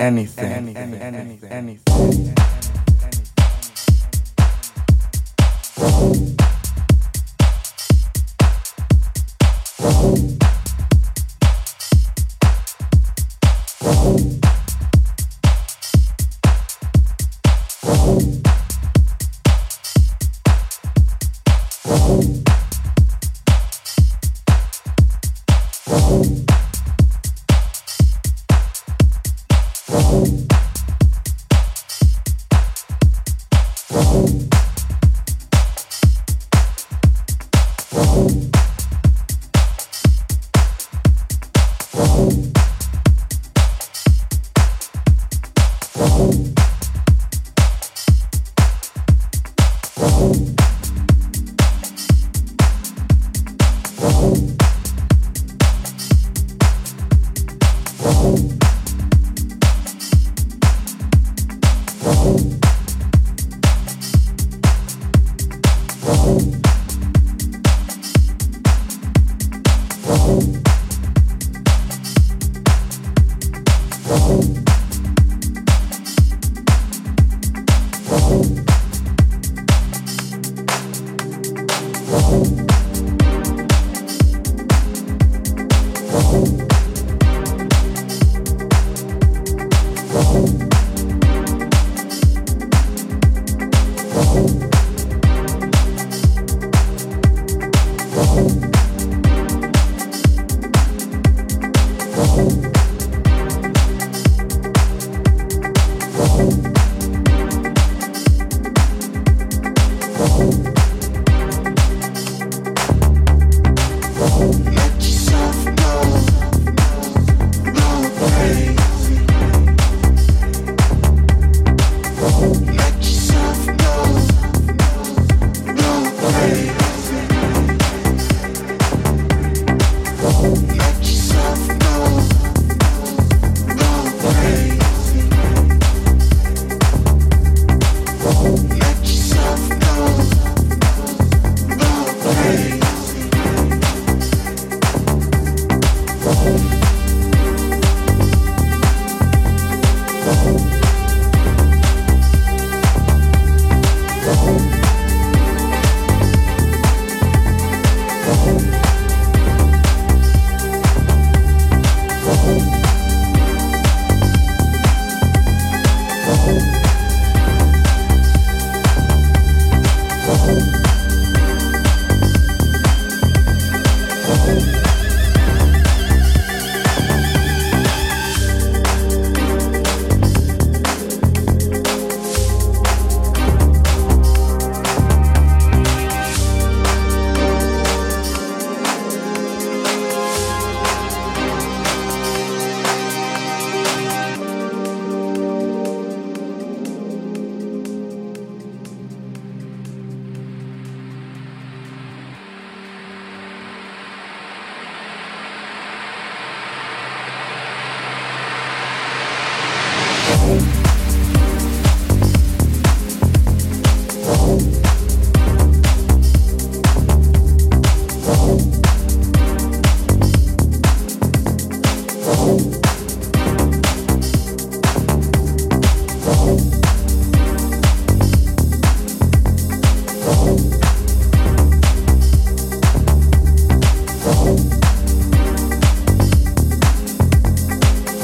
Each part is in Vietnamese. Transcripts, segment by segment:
anything, anything, anything.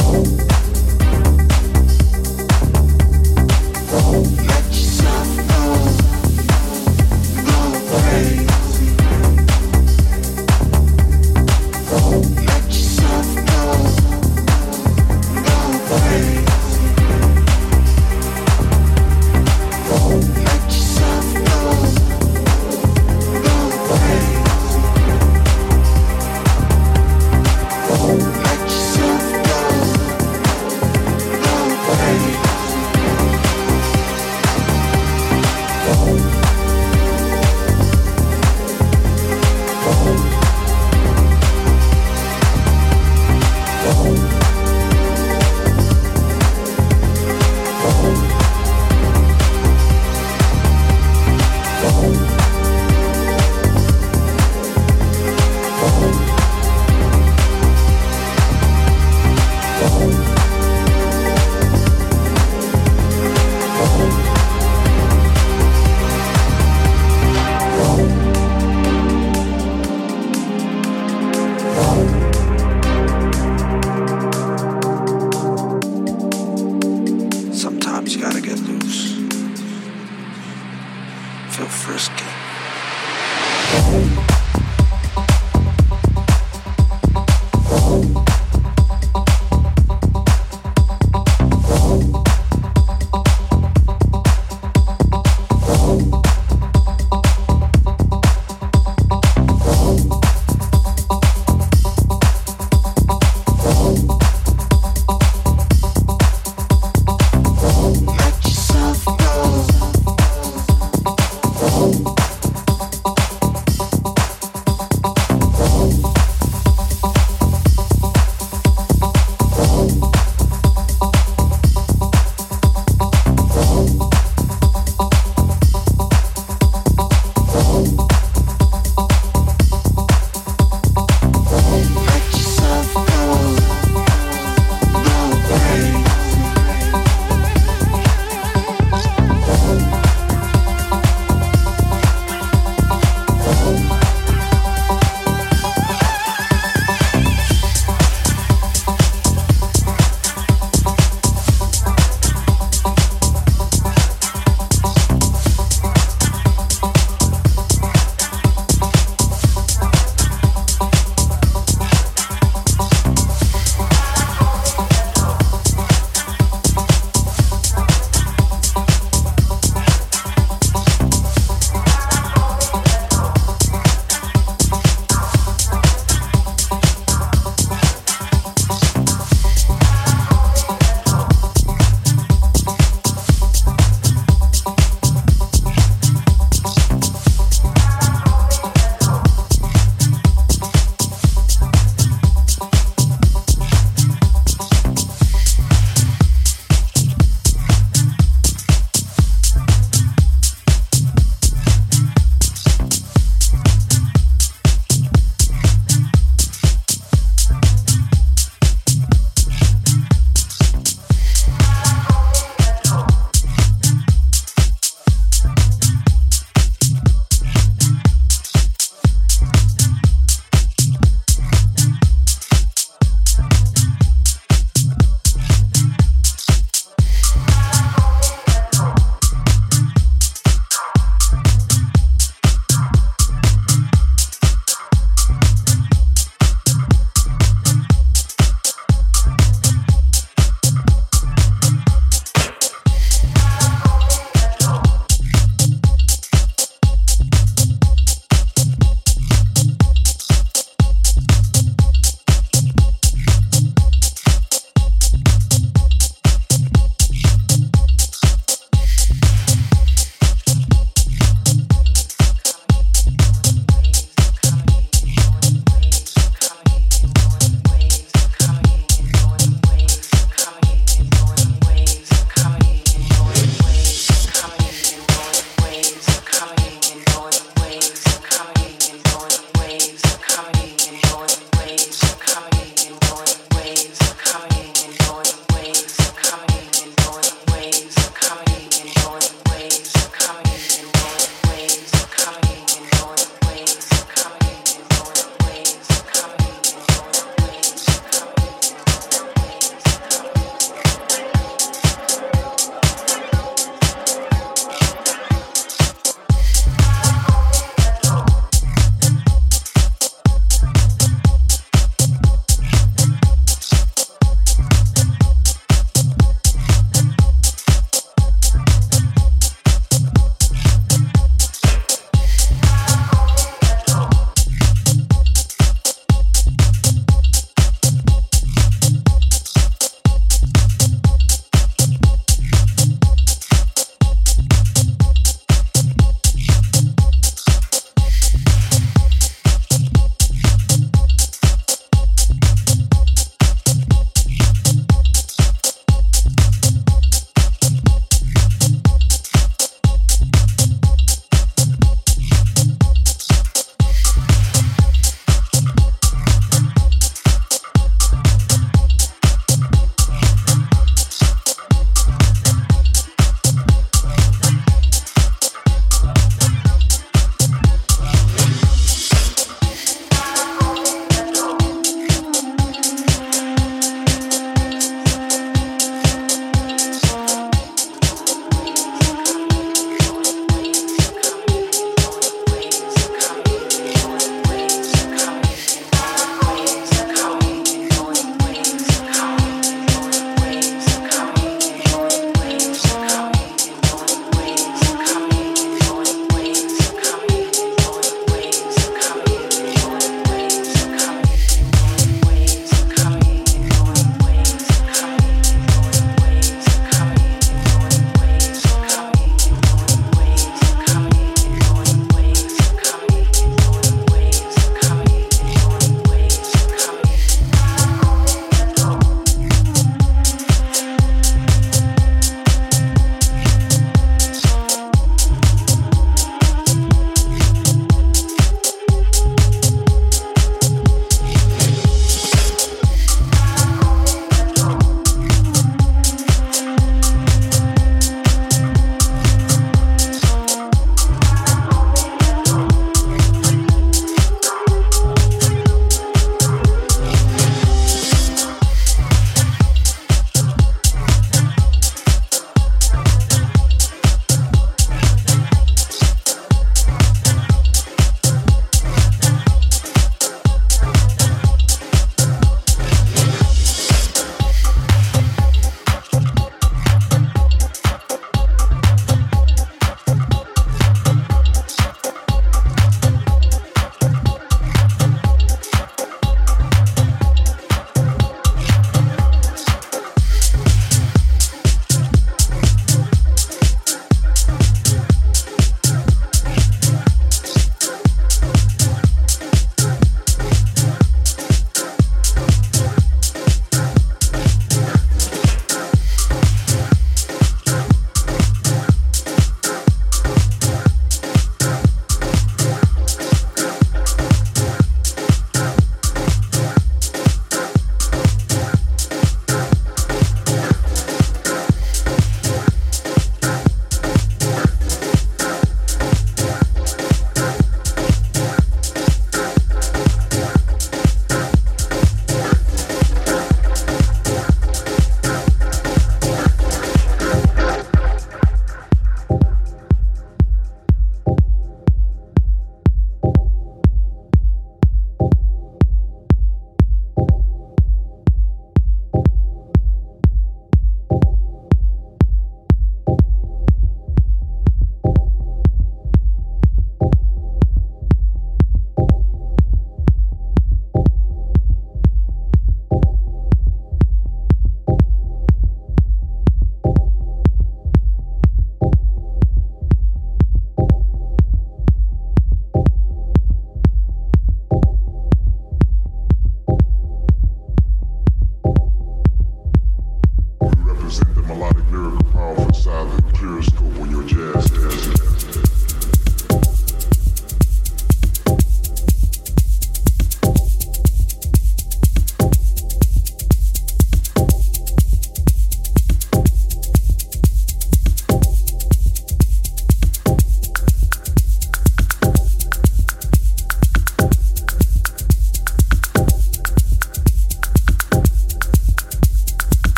oh.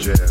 jazz.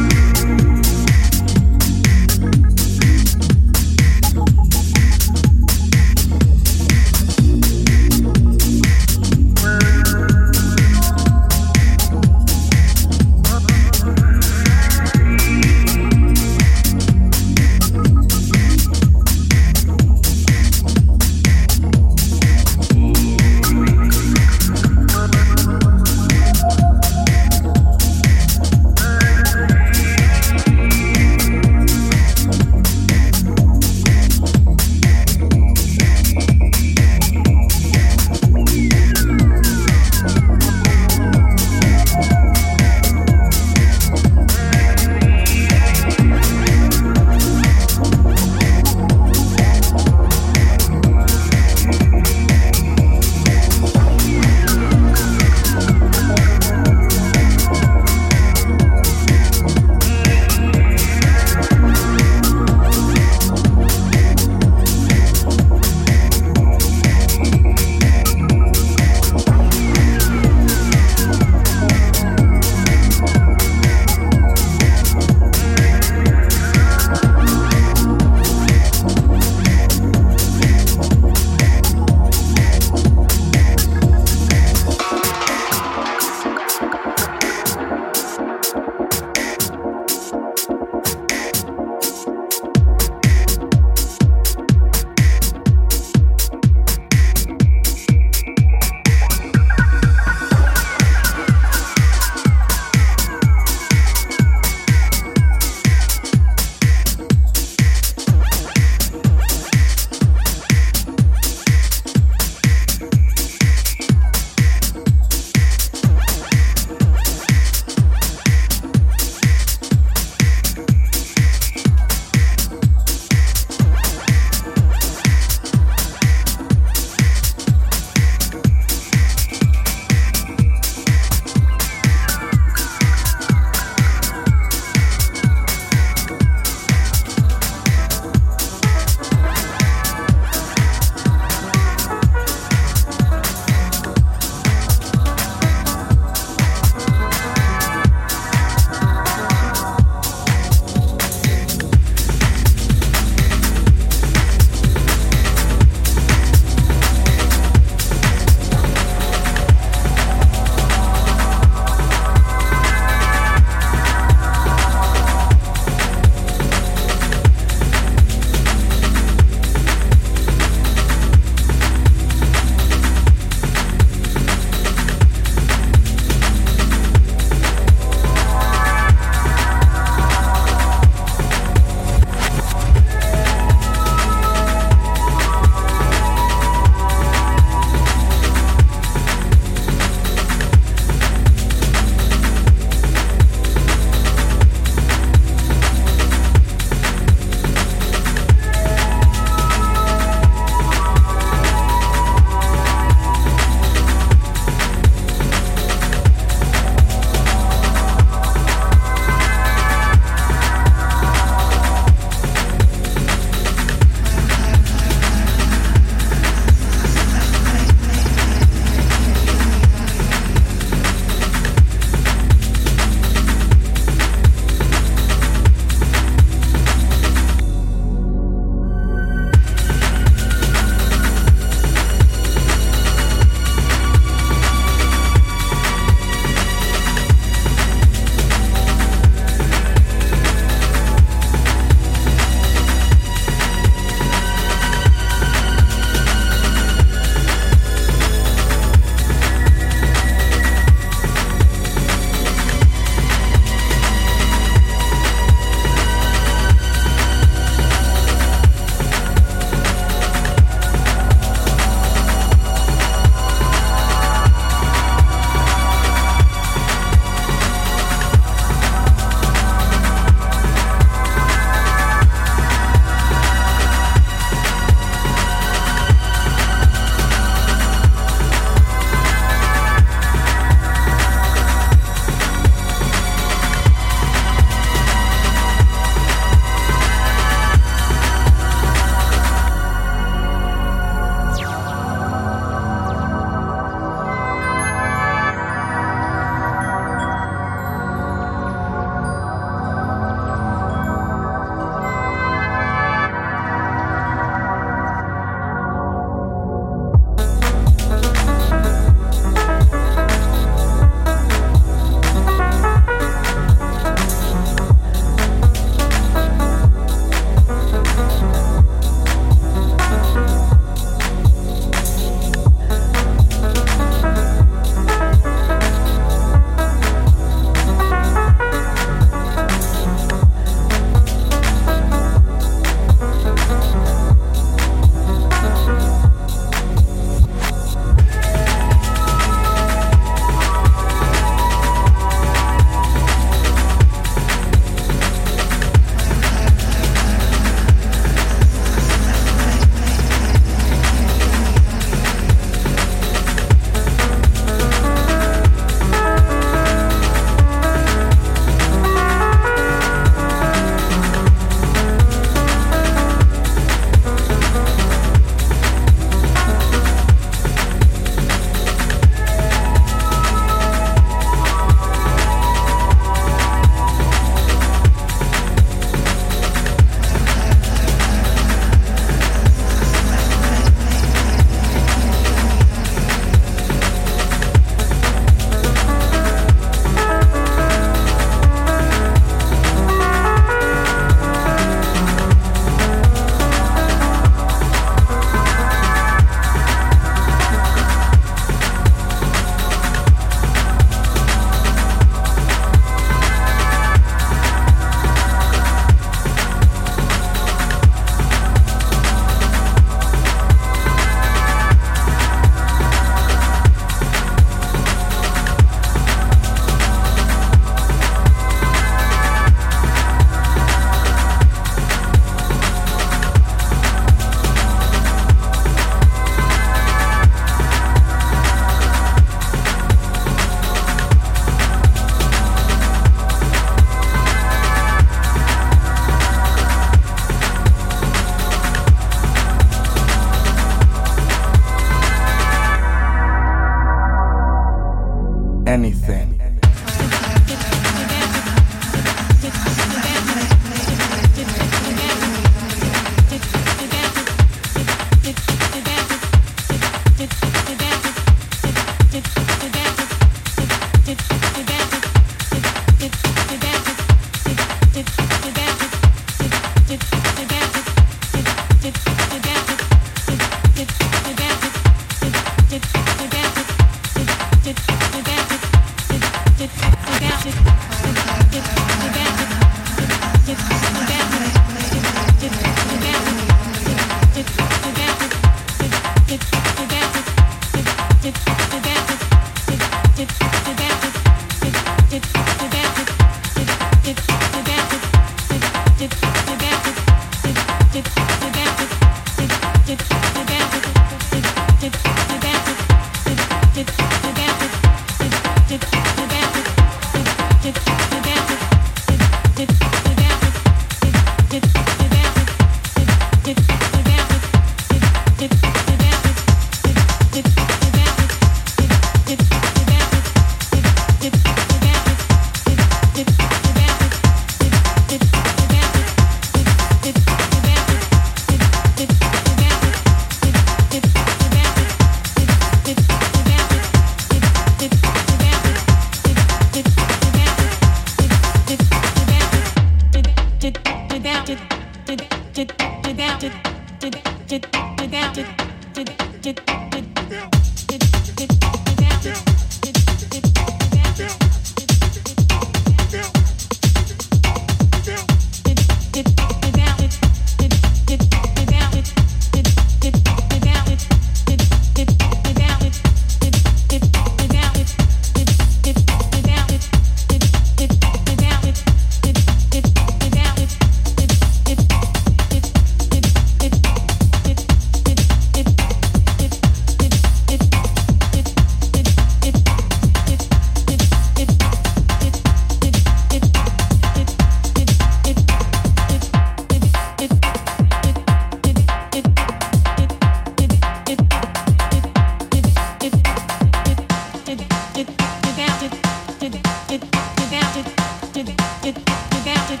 it, you got it,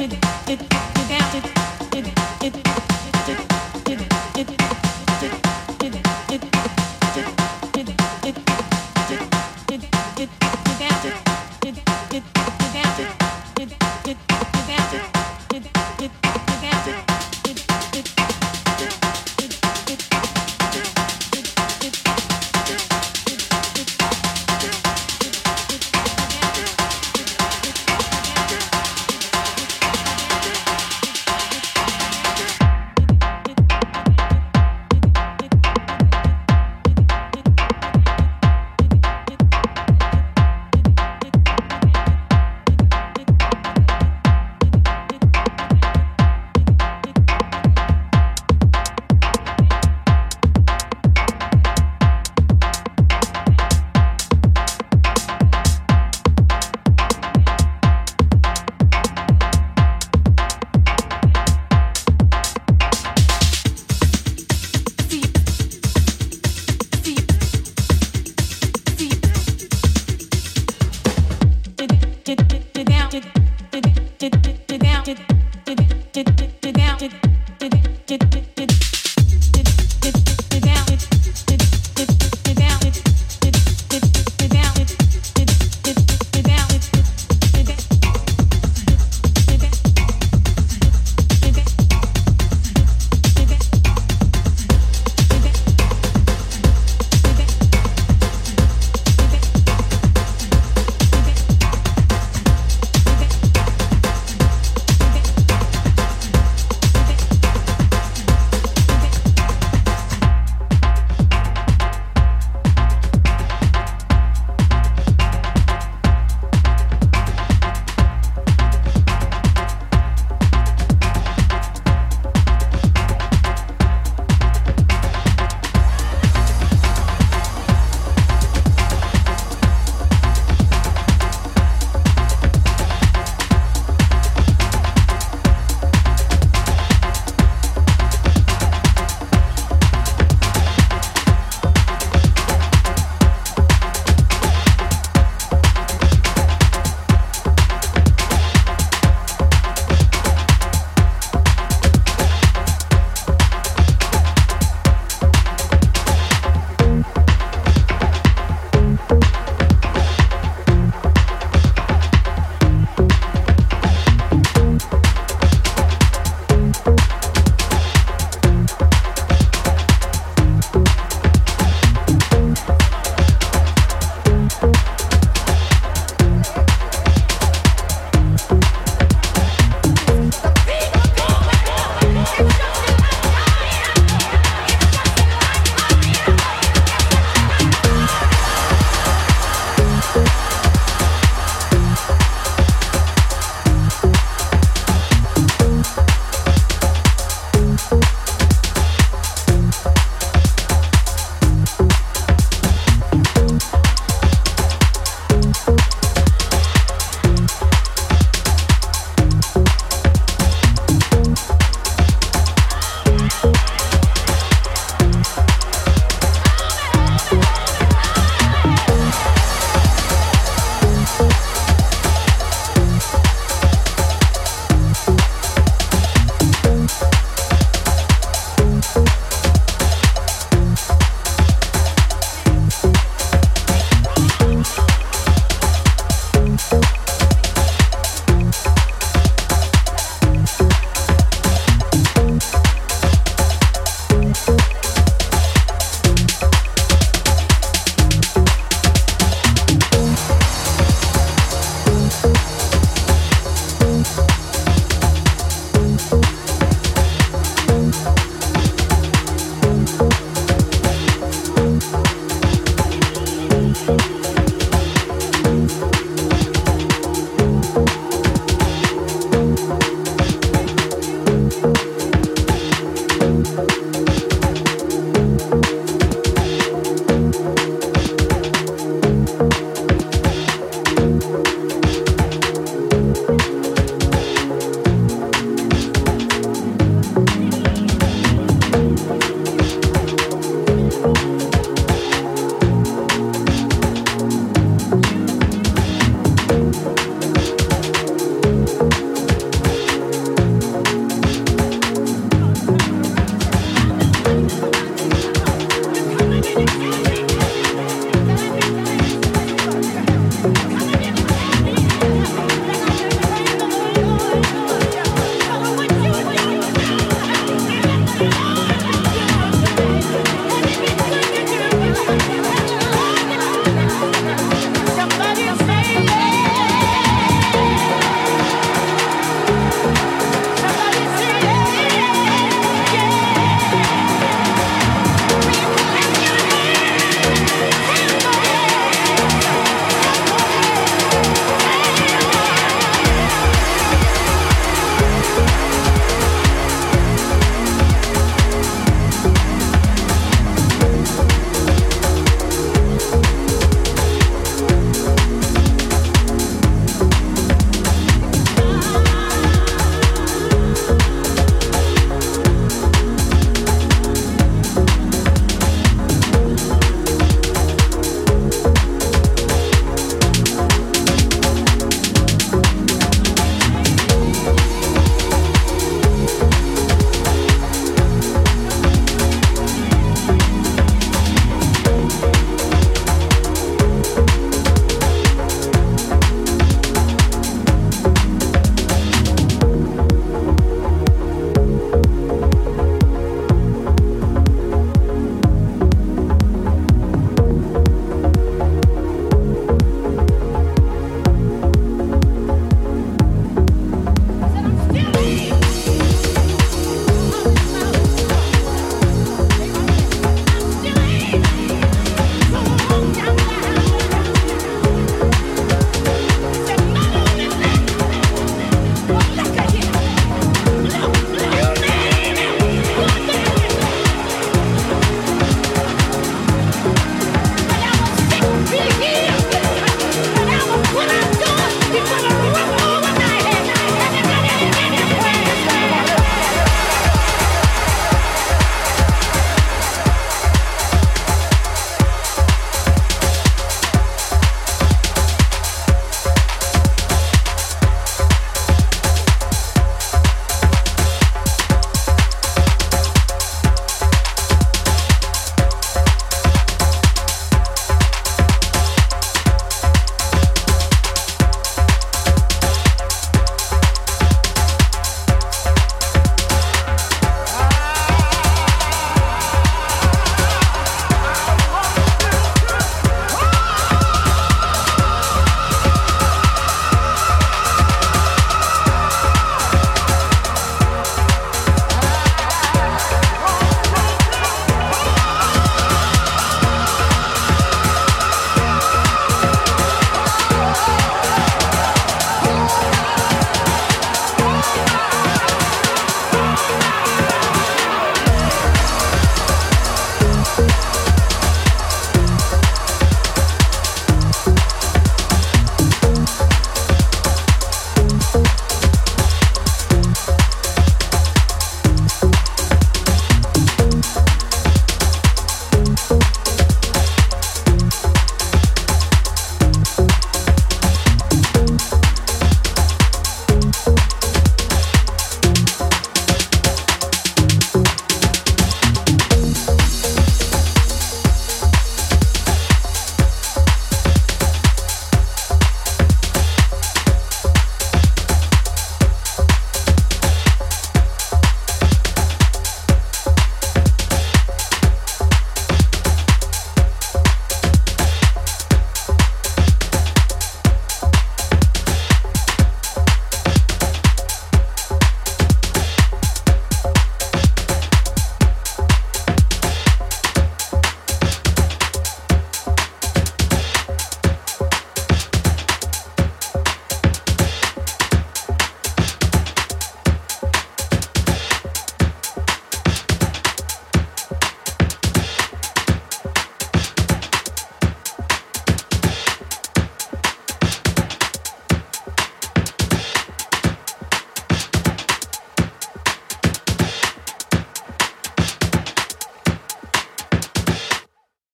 it, it, you got it, it, it.